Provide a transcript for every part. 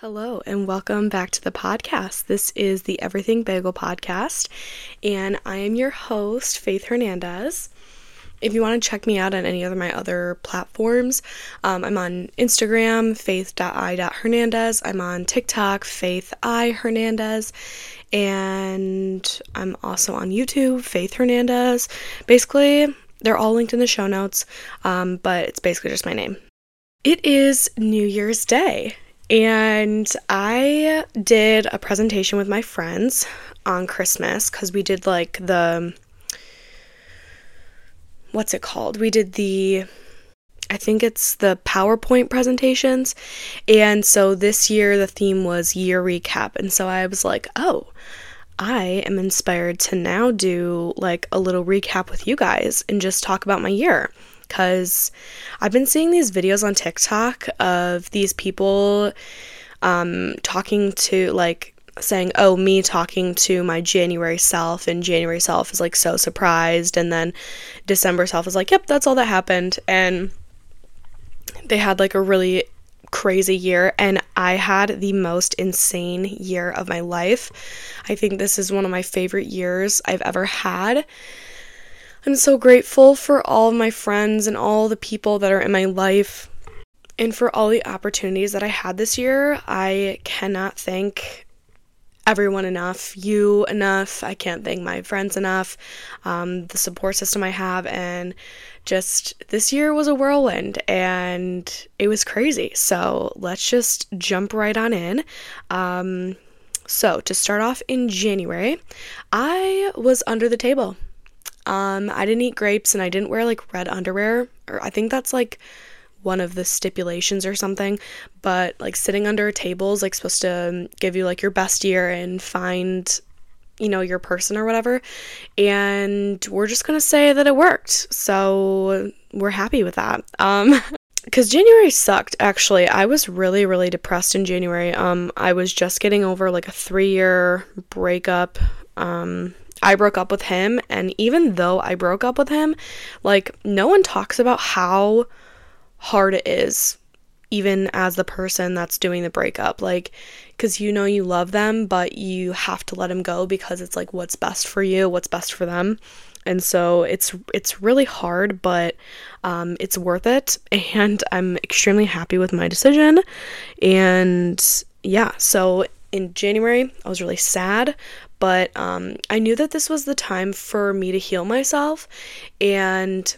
Hello, and welcome back to the podcast. This is the Everything Bagel podcast, and I am your host, Faith Hernandez. If you want to check me out on any of my other platforms, um, I'm on Instagram, faith.i.hernandez. I'm on TikTok, Faith I Hernandez. And I'm also on YouTube, Faith Hernandez. Basically, they're all linked in the show notes, um, but it's basically just my name. It is New Year's Day and I did a presentation with my friends on Christmas because we did like the. What's it called? We did the. I think it's the PowerPoint presentations. And so this year the theme was year recap. And so I was like, oh, I am inspired to now do like a little recap with you guys and just talk about my year because I've been seeing these videos on TikTok of these people um, talking to like saying, "Oh, me talking to my January self," and January self is like so surprised, and then December self is like, "Yep, that's all that happened," and they had like a really crazy year and I had the most insane year of my life. I think this is one of my favorite years I've ever had I'm so grateful for all of my friends and all the people that are in my life and for all the opportunities that I had this year. I cannot thank everyone enough, you enough. I can't thank my friends enough, um, the support system I have, and just this year was a whirlwind and it was crazy. So let's just jump right on in. Um, so, to start off in January, I was under the table. Um, I didn't eat grapes and I didn't wear like red underwear, or I think that's like one of the stipulations or something. But like sitting under a table is like supposed to give you like your best year and find, you know, your person or whatever. And we're just gonna say that it worked. So we're happy with that. Um, because January sucked actually. I was really really depressed in January. Um I was just getting over like a 3-year breakup um I broke up with him, and even though I broke up with him, like, no one talks about how hard it is, even as the person that's doing the breakup. Like, because you know you love them, but you have to let them go because it's like what's best for you, what's best for them. And so it's it's really hard, but um, it's worth it, and I'm extremely happy with my decision. And yeah, so in January, I was really sad, but um, I knew that this was the time for me to heal myself. And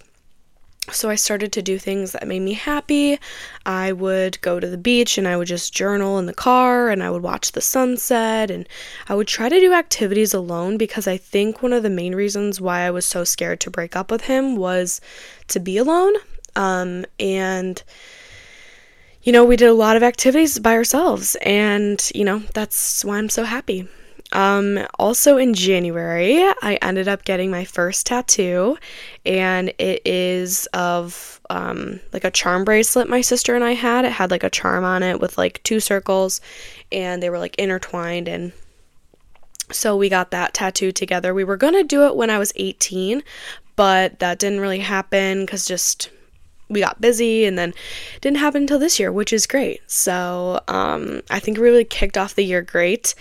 so I started to do things that made me happy. I would go to the beach and I would just journal in the car and I would watch the sunset and I would try to do activities alone because I think one of the main reasons why I was so scared to break up with him was to be alone. Um, and you know, we did a lot of activities by ourselves and you know, that's why I'm so happy. Um, also in January, I ended up getting my first tattoo, and it is of um, like a charm bracelet my sister and I had. It had like a charm on it with like two circles, and they were like intertwined. And so we got that tattoo together. We were gonna do it when I was 18, but that didn't really happen because just we got busy and then didn't happen until this year, which is great. So um, I think we really kicked off the year great.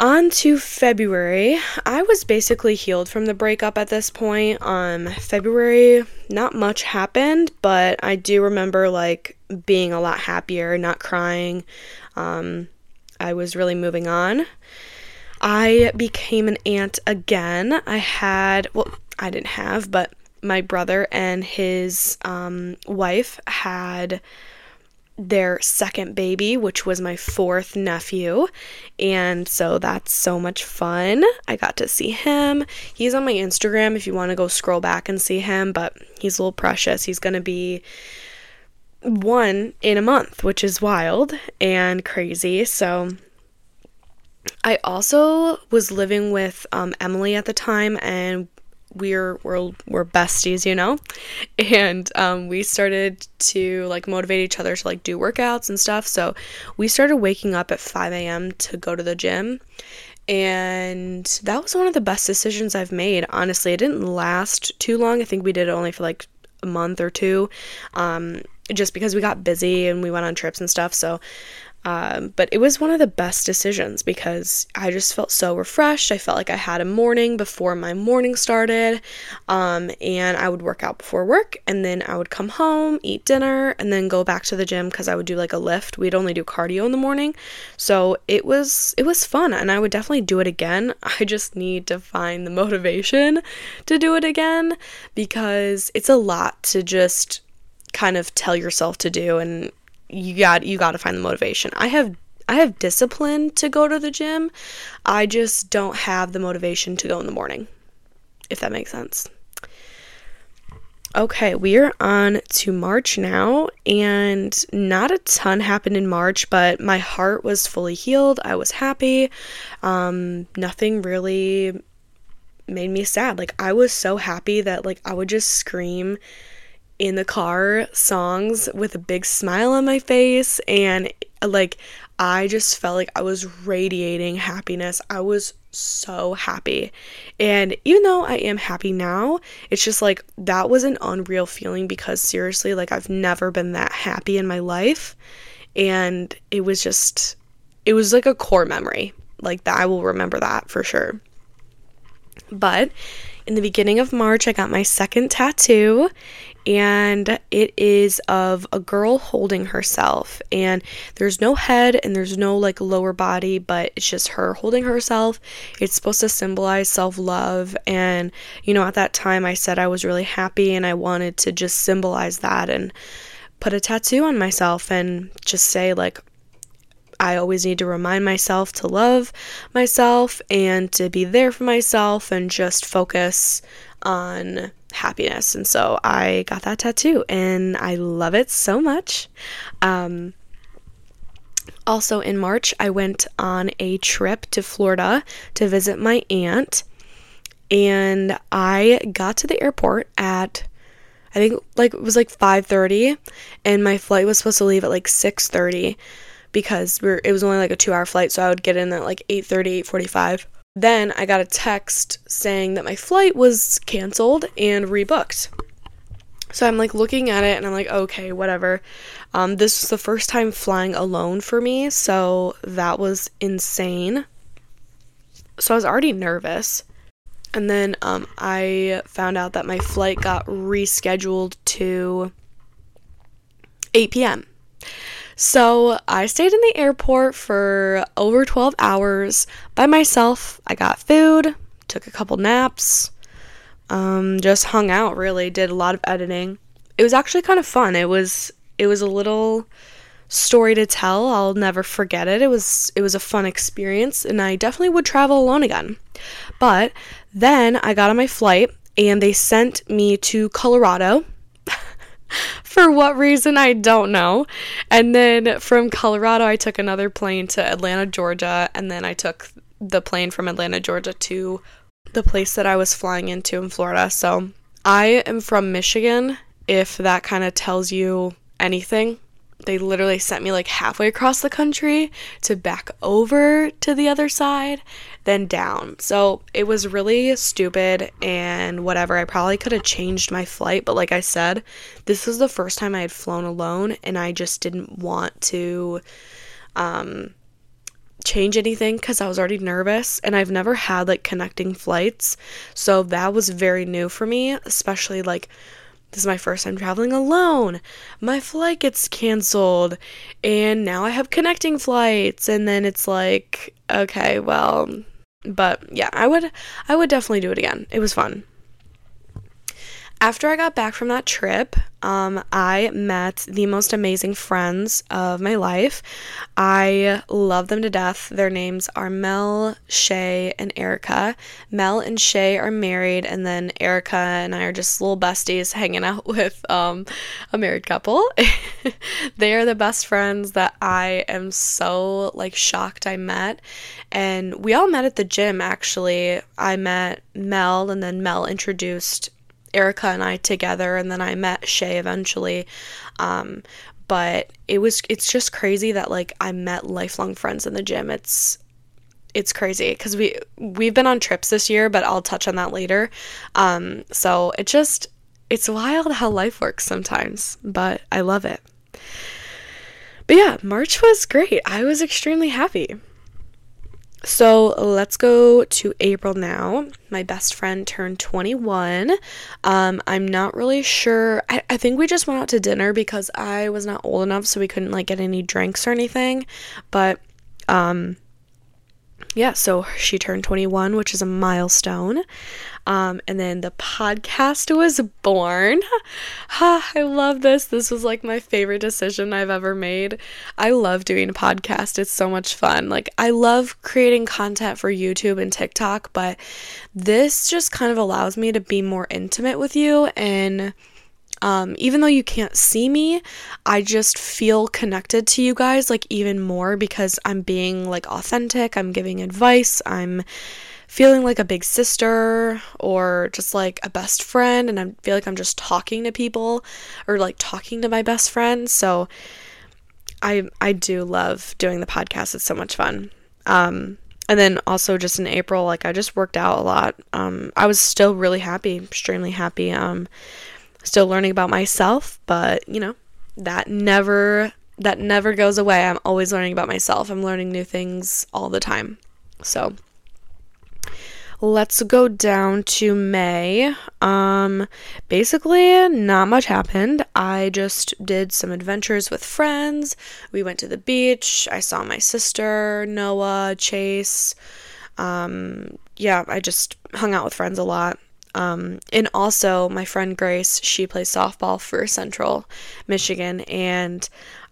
On to February. I was basically healed from the breakup at this point. Um, February, not much happened, but I do remember like being a lot happier, not crying. Um, I was really moving on. I became an aunt again. I had, well, I didn't have, but my brother and his um, wife had their second baby, which was my fourth nephew. And so that's so much fun. I got to see him. He's on my Instagram if you want to go scroll back and see him, but he's a little precious. He's going to be one in a month, which is wild and crazy. So I also was living with um, Emily at the time, and we're we're we're besties, you know, and um, we started to like motivate each other to like do workouts and stuff. So we started waking up at 5 a.m. to go to the gym, and that was one of the best decisions I've made. Honestly, it didn't last too long. I think we did it only for like a month or two, um, just because we got busy and we went on trips and stuff. So Um, but it was one of the best decisions because I just felt so refreshed. I felt like I had a morning before my morning started. Um, and I would work out before work and then I would come home, eat dinner, and then go back to the gym because I would do like a lift. We'd only do cardio in the morning. So it was it was fun and I would definitely do it again. I just need to find the motivation to do it again because it's a lot to just kind of tell yourself to do and you got you got to find the motivation. I have I have discipline to go to the gym. I just don't have the motivation to go in the morning. If that makes sense. Okay, we are on to March now, and not a ton happened in March, but my heart was fully healed. I was happy. Um, nothing really made me sad. Like, I was so happy that, like, I would just scream in the car songs with a big smile on my face and like I just felt like I was radiating happiness. I was so happy. And even though I am happy now, it's just like that was an unreal feeling because seriously, like I've never been that happy in my life. And it was just, it was like a core memory. Like that, I will remember that for sure. But in the beginning of March, I got my second tattoo, and it is of a girl holding herself. And there's no head and there's no like lower body but it's just her holding herself. It's supposed to symbolize self-love. And you know at that time I said I was really happy and I wanted to just symbolize that and put a tattoo on myself and just say like I always need to remind myself to love myself and to be there for myself and just focus on happiness. And so I got that tattoo and I love it so much. Um, also, in March, I went on a trip to Florida to visit my aunt. And I got to the airport at I think like it was like 5:30 and my flight was supposed to leave at like 6:30 because we it was only like a 2-hour flight so I would get in at like 8:30 8:45 then I got a text saying that my flight was canceled and rebooked. So I'm like looking at it and I'm like, okay, whatever. Um, this was the first time flying alone for me, so that was insane. So I was already nervous. And then um, I found out that my flight got rescheduled to 8 p.m. So I stayed in the airport for over 12 hours by myself. I got food, took a couple naps, um, just hung out really, did a lot of editing. It was actually kind of fun. It was it was a little story to tell. I'll never forget it. It was it was a fun experience and I definitely would travel alone again. But then I got on my flight and they sent me to Colorado for what reason I don't know. And then from Colorado, I took another plane to Atlanta, Georgia, and then I took the plane from Atlanta, Georgia to the place that I was flying into in Florida. So I am from Michigan, if that kind of tells you anything they literally sent me like halfway across the country to back over to the other side, then down. So it was really stupid and whatever. I probably could have changed my flight, but like I said, this was the first time I had flown alone and I just didn't want to um change anything because I was already nervous and I've never had like connecting flights. So that was very new for me, especially like this is my first time traveling alone. My flight gets canceled, and now I have connecting flights. And then it's like, okay, well, but yeah, I would, I would definitely do it again. It was fun. After I got back from that trip, um, I met the most amazing friends of my life. I love them to death. Their names are Mel, Shay, and Erica. Mel and Shay are married, and then Erica and I are just little besties hanging out with um, a married couple. they are the best friends that I am so like shocked I met. And we all met at the gym actually. I met Mel, and then Mel introduced Erica and I together, and then I met Shay eventually. Um, but it was it's just crazy that like I met lifelong friends in the gym. It's it's crazy because we we've been on trips this year, but I'll touch on that later. Um, so it just it's wild how life works sometimes, but I love it. but yeah, March was great. I was extremely happy. So let's go to April now. My best friend turned 21. Um, I'm not really sure. I, I think we just went out to dinner because I was not old enough, so we couldn't like get any drinks or anything. But um, yeah, so she turned 21, which is a milestone. Um, and then the podcast was born. I love this. This was like my favorite decision I've ever made. I love doing a podcast, it's so much fun. Like, I love creating content for YouTube and TikTok, but this just kind of allows me to be more intimate with you and um, even though you can't see me, I just feel connected to you guys like even more because I'm being like authentic, I'm giving advice, I'm feeling like a big sister or just like a best friend and I feel like I'm just talking to people or like talking to my best friend. So I I do love doing the podcast. It's so much fun. Um and then also just in April like I just worked out a lot. Um I was still really happy, extremely happy. Um still learning about myself, but you know, that never that never goes away. I'm always learning about myself. I'm learning new things all the time. So let's go down to May. Um basically not much happened. I just did some adventures with friends. We went to the beach. I saw my sister, Noah, Chase. Um yeah, I just hung out with friends a lot. Um, and also, my friend Grace, she plays softball for Central Michigan, and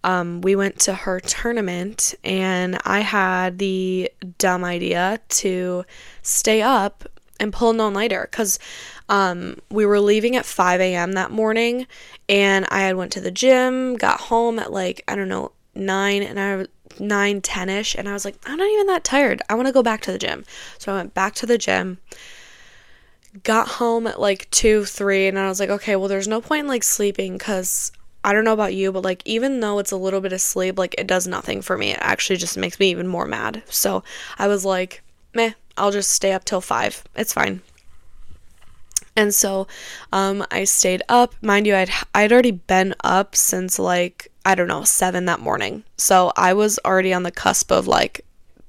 um, we went to her tournament, and I had the dumb idea to stay up and pull an all nighter because um, we were leaving at 5 a.m. that morning, and I had went to the gym, got home at like I don't know nine, and I 9 10 ish, and I was like, I'm not even that tired. I want to go back to the gym, so I went back to the gym got home at like 2 3 and i was like okay well there's no point in like sleeping because i don't know about you but like even though it's a little bit of sleep like it does nothing for me it actually just makes me even more mad so i was like meh i'll just stay up till 5 it's fine and so um, I stayed up. Mind you, I'd I'd already been up since like I don't know seven that morning. So I was already on the cusp of like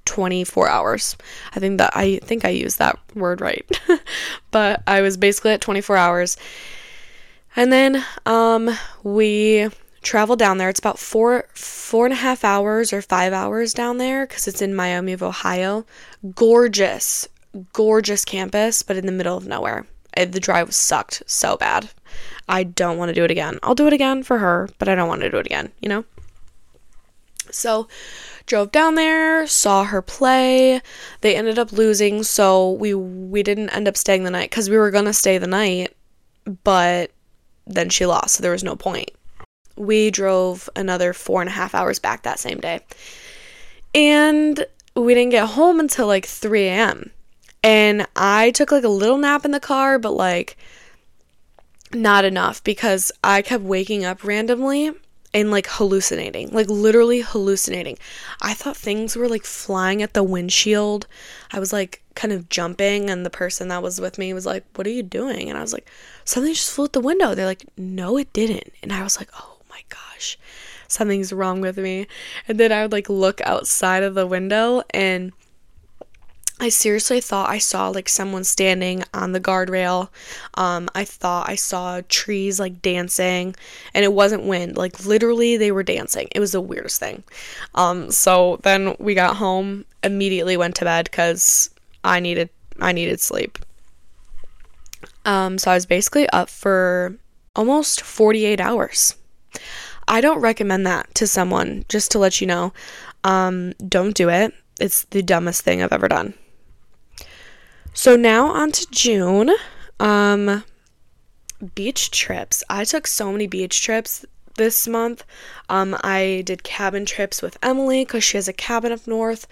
24 hours. I think that I think I used that word right. but I was basically at 24 hours. And then um we traveled down there. It's about four four and a half hours or five hours down there because it's in Miami of Ohio. Gorgeous, gorgeous campus, but in the middle of nowhere. It, the drive sucked so bad. I don't want to do it again. I'll do it again for her, but I don't want to do it again, you know? So drove down there, saw her play. They ended up losing, so we we didn't end up staying the night because we were gonna stay the night, but then she lost, so there was no point. We drove another four and a half hours back that same day, and we didn't get home until like 3 a.m. And I took like a little nap in the car, but like not enough because I kept waking up randomly and like hallucinating, like literally hallucinating. I thought things were like flying at the windshield. I was like kind of jumping, and the person that was with me was like, What are you doing? And I was like, Something just flew at the window. They're like, No, it didn't. And I was like, Oh my gosh, something's wrong with me. And then I would like look outside of the window and I seriously thought I saw like someone standing on the guardrail. Um, I thought I saw trees like dancing, and it wasn't wind. Like literally, they were dancing. It was the weirdest thing. Um, so then we got home, immediately went to bed because I needed I needed sleep. Um, so I was basically up for almost 48 hours. I don't recommend that to someone. Just to let you know, um, don't do it. It's the dumbest thing I've ever done. So now on to June. Um, beach trips. I took so many beach trips this month. Um, I did cabin trips with Emily because she has a cabin up north,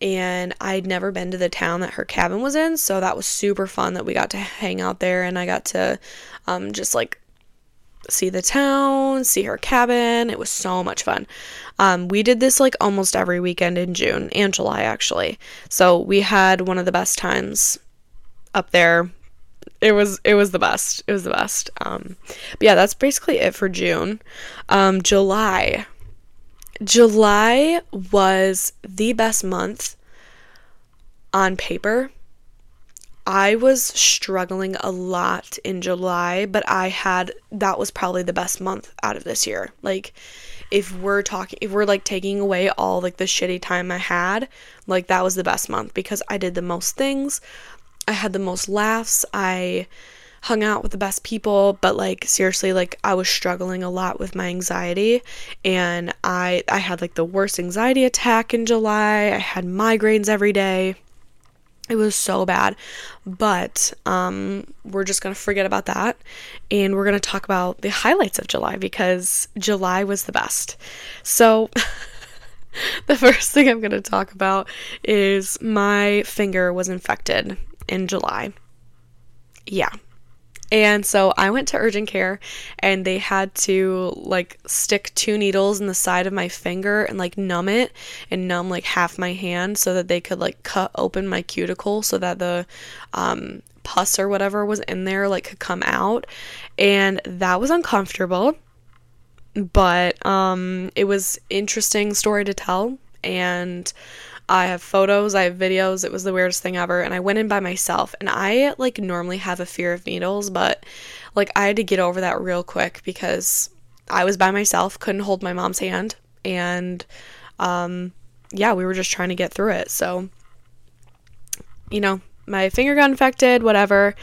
and I'd never been to the town that her cabin was in, so that was super fun that we got to hang out there and I got to um, just like see the town, see her cabin. It was so much fun. Um, we did this like almost every weekend in June and July, actually. So we had one of the best times up there. It was it was the best. It was the best. Um, but yeah, that's basically it for June. Um, July. July was the best month on paper. I was struggling a lot in July, but I had that was probably the best month out of this year. Like if we're talking if we're like taking away all like the shitty time I had, like that was the best month because I did the most things. I had the most laughs. I hung out with the best people, but like seriously like I was struggling a lot with my anxiety and I I had like the worst anxiety attack in July. I had migraines every day. It was so bad. But um, we're just going to forget about that. And we're going to talk about the highlights of July because July was the best. So, the first thing I'm going to talk about is my finger was infected in July. Yeah, and so I went to urgent care and they had to like stick two needles in the side of my finger and like numb it and numb like half my hand so that they could like cut open my cuticle so that the um, pus or whatever was in there like could come out. And that was uncomfortable. But um, it was interesting story to tell and I have photos, I have videos. It was the weirdest thing ever. And I went in by myself. And I like normally have a fear of needles, but like I had to get over that real quick because I was by myself, couldn't hold my mom's hand. And um, yeah, we were just trying to get through it. So, you know, my finger got infected, whatever.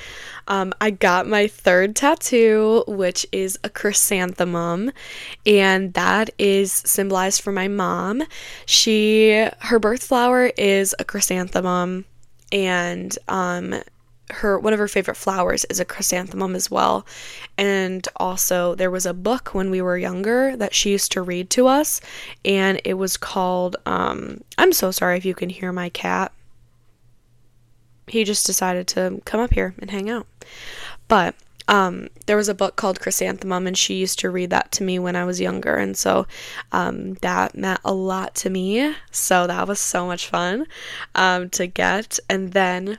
Um, I got my third tattoo, which is a chrysanthemum, and that is symbolized for my mom. She, her birth flower is a chrysanthemum, and um, her one of her favorite flowers is a chrysanthemum as well. And also, there was a book when we were younger that she used to read to us, and it was called. Um, I'm so sorry if you can hear my cat he just decided to come up here and hang out. But um, there was a book called Chrysanthemum, and she used to read that to me when I was younger, and so um, that meant a lot to me. So that was so much fun um, to get. And then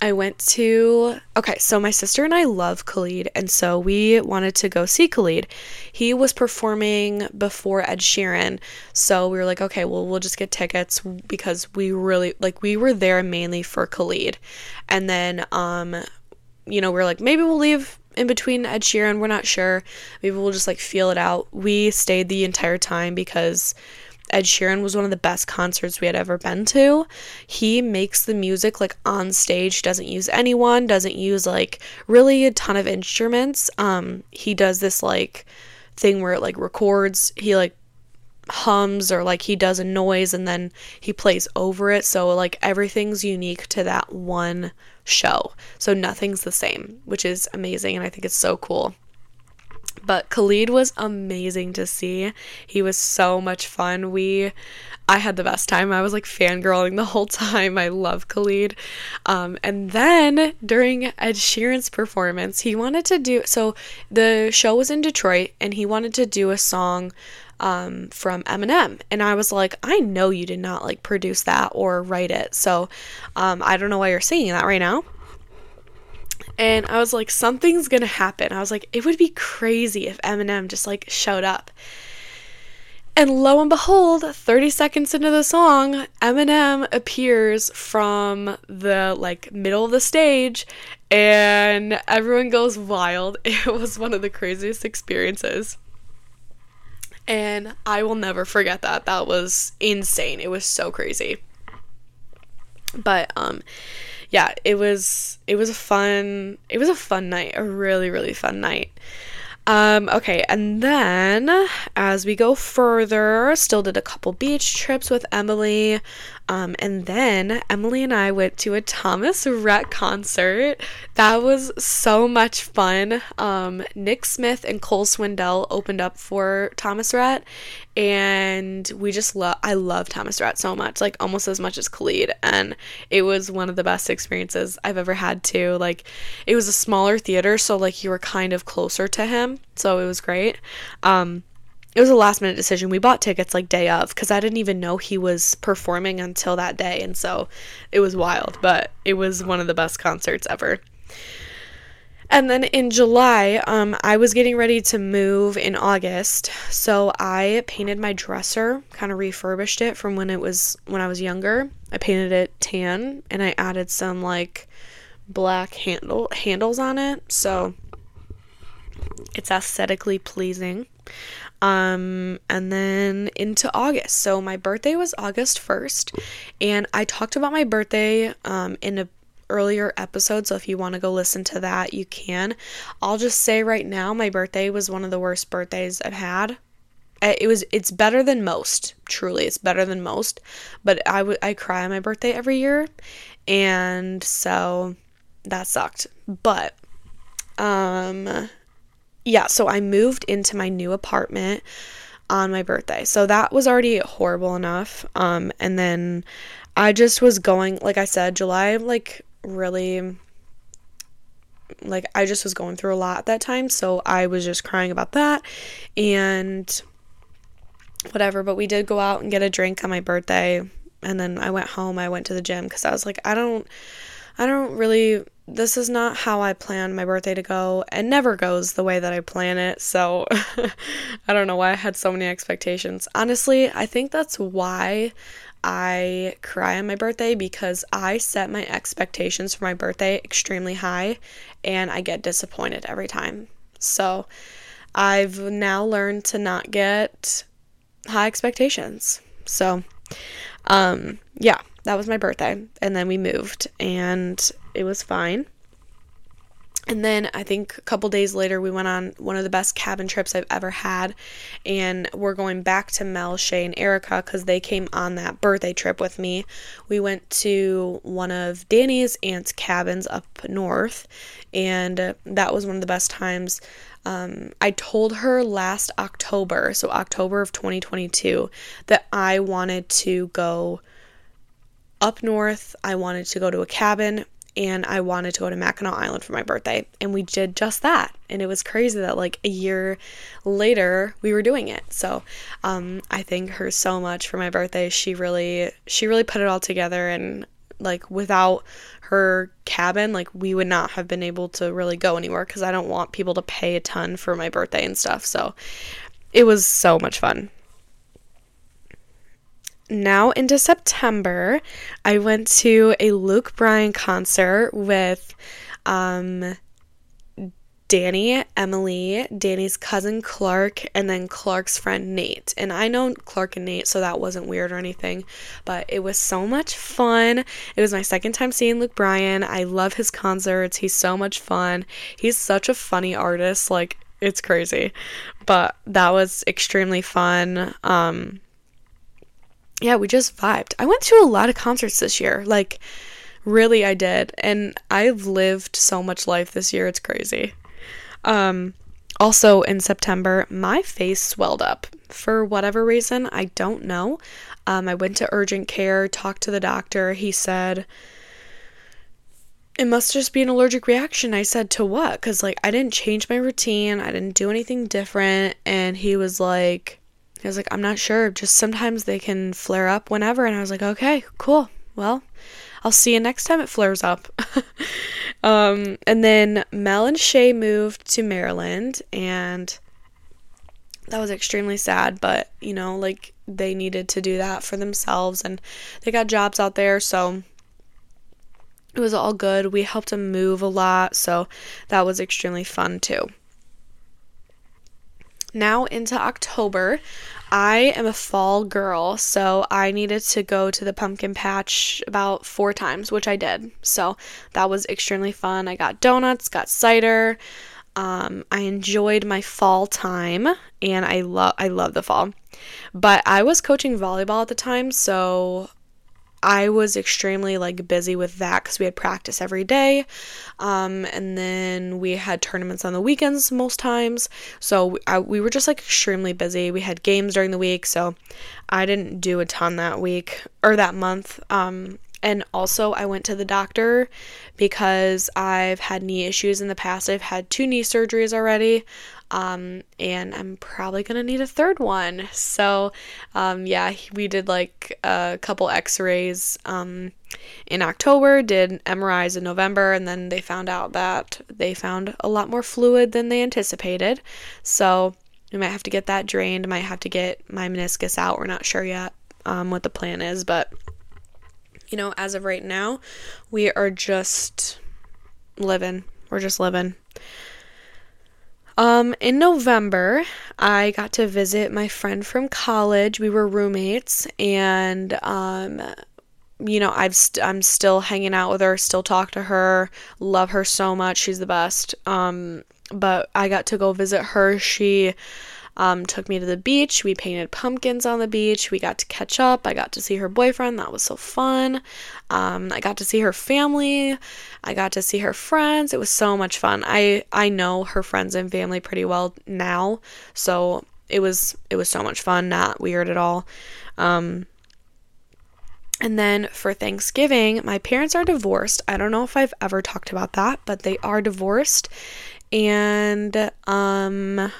I went to okay, so my sister and I love Khalid, and so we wanted to go see Khalid. He was performing before Ed Sheeran, so we were like, okay, well, we'll just get tickets because we really like we were there mainly for Khalid, and then um, you know, we are like maybe we'll leave in between Ed Sheeran. We're not sure. Maybe we'll just like feel it out. We stayed the entire time because Ed Sheeran was one of the best concerts we had ever been to. He makes the music like on stage, doesn't use anyone, doesn't use like really a ton of instruments. Um he does this like thing where it like records, he like hums or like he does a noise and then he plays over it. So like everything's unique to that one show. So nothing's the same, which is amazing and I think it's so cool. But Khalid was amazing to see. He was so much fun. We I had the best time. I was like fangirling the whole time. I love Khalid. Um, and then during Ed Sheeran's performance, he wanted to do so the show was in Detroit and he wanted to do a song um, from Eminem. And I was like, I know you did not like produce that or write it. So um, I don't know why you're singing that right now. And I was like, something's gonna happen. I was like, it would be crazy if Eminem just like showed up. And lo and behold, 30 seconds into the song, Eminem appears from the like middle of the stage and everyone goes wild. It was one of the craziest experiences. And I will never forget that. That was insane. It was so crazy. But um yeah, it was it was a fun it was a fun night, a really really fun night. Um, okay, and then as we go further, still did a couple beach trips with Emily. Um, and then Emily and I went to a Thomas Rhett concert. That was so much fun. Um, Nick Smith and Cole Swindell opened up for Thomas Rhett, and we just love. I love Thomas Rhett so much, like almost as much as Khalid, and it was one of the best experiences I've ever had too. Like, it was a smaller theater, so like you were kind of closer to him, so it was great. Um, it was a last minute decision. We bought tickets like day of because I didn't even know he was performing until that day. And so it was wild, but it was one of the best concerts ever. And then in July, um, I was getting ready to move in August, so I painted my dresser, kind of refurbished it from when it was when I was younger. I painted it tan, and I added some like black handle handles on it, so it's aesthetically pleasing. Um, and then into August. So my birthday was August 1st, and I talked about my birthday um, in a earlier episode, so if you want to go listen to that, you can. I'll just say right now, my birthday was one of the worst birthdays I've had. It was it's better than most, truly. It's better than most, but I would I cry on my birthday every year, and so that sucked. But um yeah, so I moved into my new apartment on my birthday. So that was already horrible enough. Um and then I just was going like I said, July like really like I just was going through a lot at that time, so I was just crying about that and whatever, but we did go out and get a drink on my birthday and then I went home. I went to the gym cuz I was like I don't I don't really this is not how I plan my birthday to go and never goes the way that I plan it. So I don't know why I had so many expectations. Honestly, I think that's why I cry on my birthday because I set my expectations for my birthday extremely high and I get disappointed every time. So I've now learned to not get high expectations. So um yeah, that was my birthday and then we moved and it was fine. And then I think a couple days later, we went on one of the best cabin trips I've ever had. And we're going back to Mel, Shay, and Erica because they came on that birthday trip with me. We went to one of Danny's aunt's cabins up north, and that was one of the best times. Um, I told her last October, so October of 2022, that I wanted to go up north. I wanted to go to a cabin and I wanted to go to Mackinac Island for my birthday. And we did just that. And it was crazy that like a year later we were doing it. So um, I thank her so much for my birthday. She really she really put it all together and like without her cabin like we would not have been able to really go anywhere because I don't want people to pay a ton for my birthday and stuff. So it was so much fun now into September, I went to a Luke Bryan concert with um, Danny, Emily, Danny's cousin Clark, and then Clark's friend Nate. And I know Clark and Nate, so that wasn't weird or anything, but it was so much fun. It was my second time seeing Luke Bryan. I love his concerts. He's so much fun. He's such a funny artist. Like, it's crazy. But that was extremely fun. Um, yeah, we just vibed. I went to a lot of concerts this year. Like, really, I did. And I've lived so much life this year. It's crazy. Um, also, in September, my face swelled up for whatever reason. I don't know. Um, I went to urgent care, talked to the doctor. He said, it must just be an allergic reaction. I said, to what? Because, like, I didn't change my routine, I didn't do anything different. And he was like, he was like, I'm not sure. Just sometimes they can flare up whenever. And I was like, okay, cool. Well, I'll see you next time it flares up. um, and then Mel and Shay moved to Maryland, and that was extremely sad. But, you know, like they needed to do that for themselves, and they got jobs out there. So it was all good. We helped them move a lot. So that was extremely fun too now into October. I am a fall girl, so I needed to go to the pumpkin patch about four times, which I did. So that was extremely fun. I got donuts, got cider. Um, I enjoyed my fall time, and I love I love the fall. But I was coaching volleyball at the time, so I was extremely like busy with that because we had practice every day, um, and then we had tournaments on the weekends most times. So I, we were just like extremely busy. We had games during the week, so I didn't do a ton that week or that month. Um, and also, I went to the doctor because I've had knee issues in the past. I've had two knee surgeries already, um, and I'm probably gonna need a third one. So, um, yeah, we did like a couple x rays um, in October, did MRIs in November, and then they found out that they found a lot more fluid than they anticipated. So, we might have to get that drained, might have to get my meniscus out. We're not sure yet um, what the plan is, but you know, as of right now, we are just living. We're just living. Um, in November, I got to visit my friend from college. We were roommates, and um, you know, I've st- I'm still hanging out with her, still talk to her, love her so much. She's the best. Um, but I got to go visit her. She um, took me to the beach. We painted pumpkins on the beach. We got to catch up. I got to see her boyfriend. That was so fun. Um, I got to see her family. I got to see her friends. It was so much fun. I I know her friends and family pretty well now, so it was it was so much fun. Not weird at all. Um, and then for Thanksgiving, my parents are divorced. I don't know if I've ever talked about that, but they are divorced. And um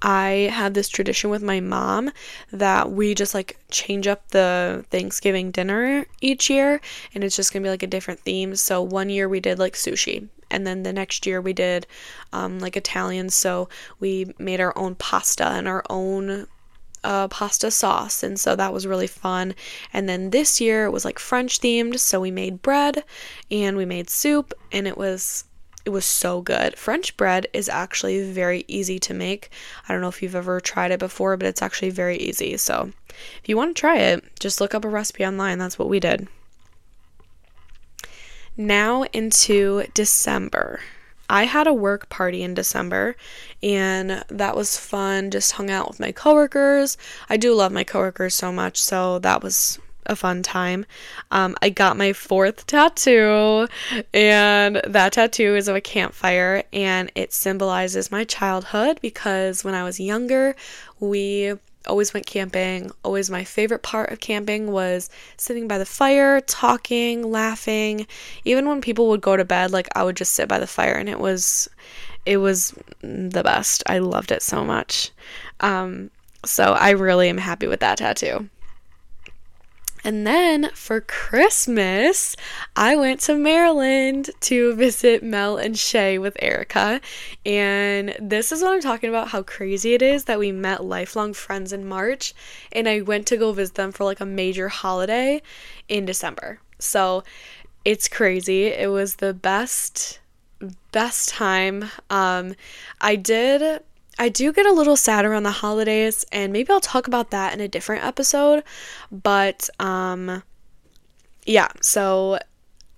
I have this tradition with my mom that we just like change up the Thanksgiving dinner each year and it's just gonna be like a different theme. So one year we did like sushi and then the next year we did um, like Italian. So we made our own pasta and our own uh, pasta sauce, and so that was really fun. And then this year it was like French themed, so we made bread and we made soup, and it was it was so good. French bread is actually very easy to make. I don't know if you've ever tried it before, but it's actually very easy. So if you want to try it, just look up a recipe online. That's what we did. Now into December. I had a work party in December and that was fun. Just hung out with my coworkers. I do love my coworkers so much, so that was a fun time. Um, I got my fourth tattoo, and that tattoo is of a campfire, and it symbolizes my childhood because when I was younger, we always went camping. Always my favorite part of camping was sitting by the fire, talking, laughing. Even when people would go to bed, like I would just sit by the fire and it was it was the best. I loved it so much. Um, so I really am happy with that tattoo. And then for Christmas, I went to Maryland to visit Mel and Shay with Erica. And this is what I'm talking about how crazy it is that we met lifelong friends in March. And I went to go visit them for like a major holiday in December. So it's crazy. It was the best, best time. Um, I did I do get a little sad around the holidays, and maybe I'll talk about that in a different episode. But, um, yeah, so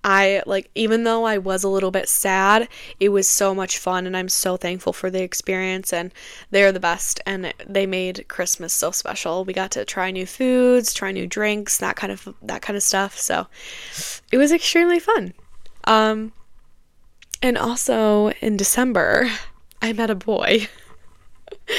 I like, even though I was a little bit sad, it was so much fun, and I'm so thankful for the experience. And they're the best, and they made Christmas so special. We got to try new foods, try new drinks, that kind of that kind of stuff. So it was extremely fun. Um, and also in December, I met a boy.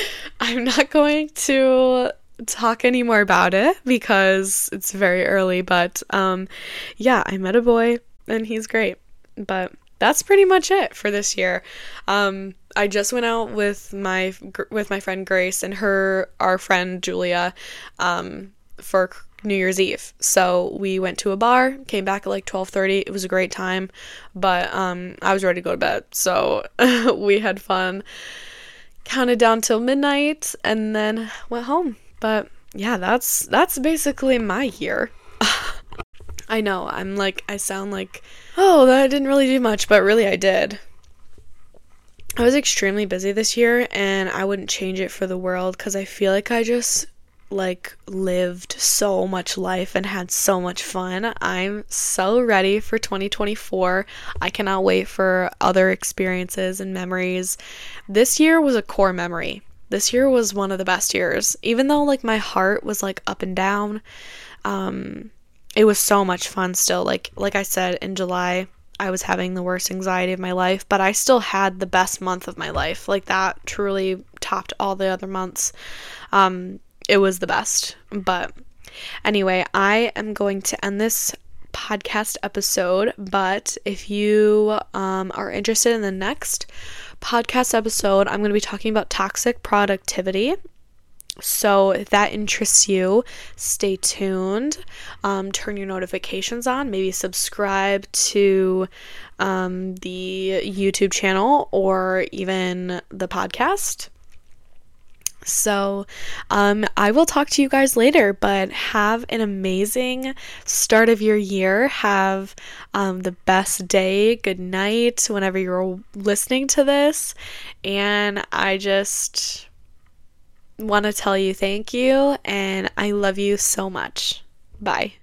I'm not going to talk any more about it because it's very early, but um yeah, I met a boy and he's great. But that's pretty much it for this year. Um I just went out with my with my friend Grace and her our friend Julia um for New Year's Eve. So we went to a bar, came back at like 12:30. It was a great time, but um I was ready to go to bed. So we had fun counted down till midnight and then went home. But yeah, that's that's basically my year. I know, I'm like I sound like oh, that I didn't really do much, but really I did. I was extremely busy this year and I wouldn't change it for the world cuz I feel like I just like lived so much life and had so much fun. I'm so ready for 2024. I cannot wait for other experiences and memories. This year was a core memory. This year was one of the best years. Even though like my heart was like up and down, um it was so much fun still. Like like I said in July, I was having the worst anxiety of my life, but I still had the best month of my life. Like that truly topped all the other months. Um, it was the best. But anyway, I am going to end this podcast episode. But if you um, are interested in the next podcast episode, I'm going to be talking about toxic productivity. So, if that interests you, stay tuned. Um, turn your notifications on. Maybe subscribe to um, the YouTube channel or even the podcast. So, um, I will talk to you guys later, but have an amazing start of your year. Have um, the best day, good night, whenever you're listening to this. And I just want to tell you thank you, and I love you so much. Bye.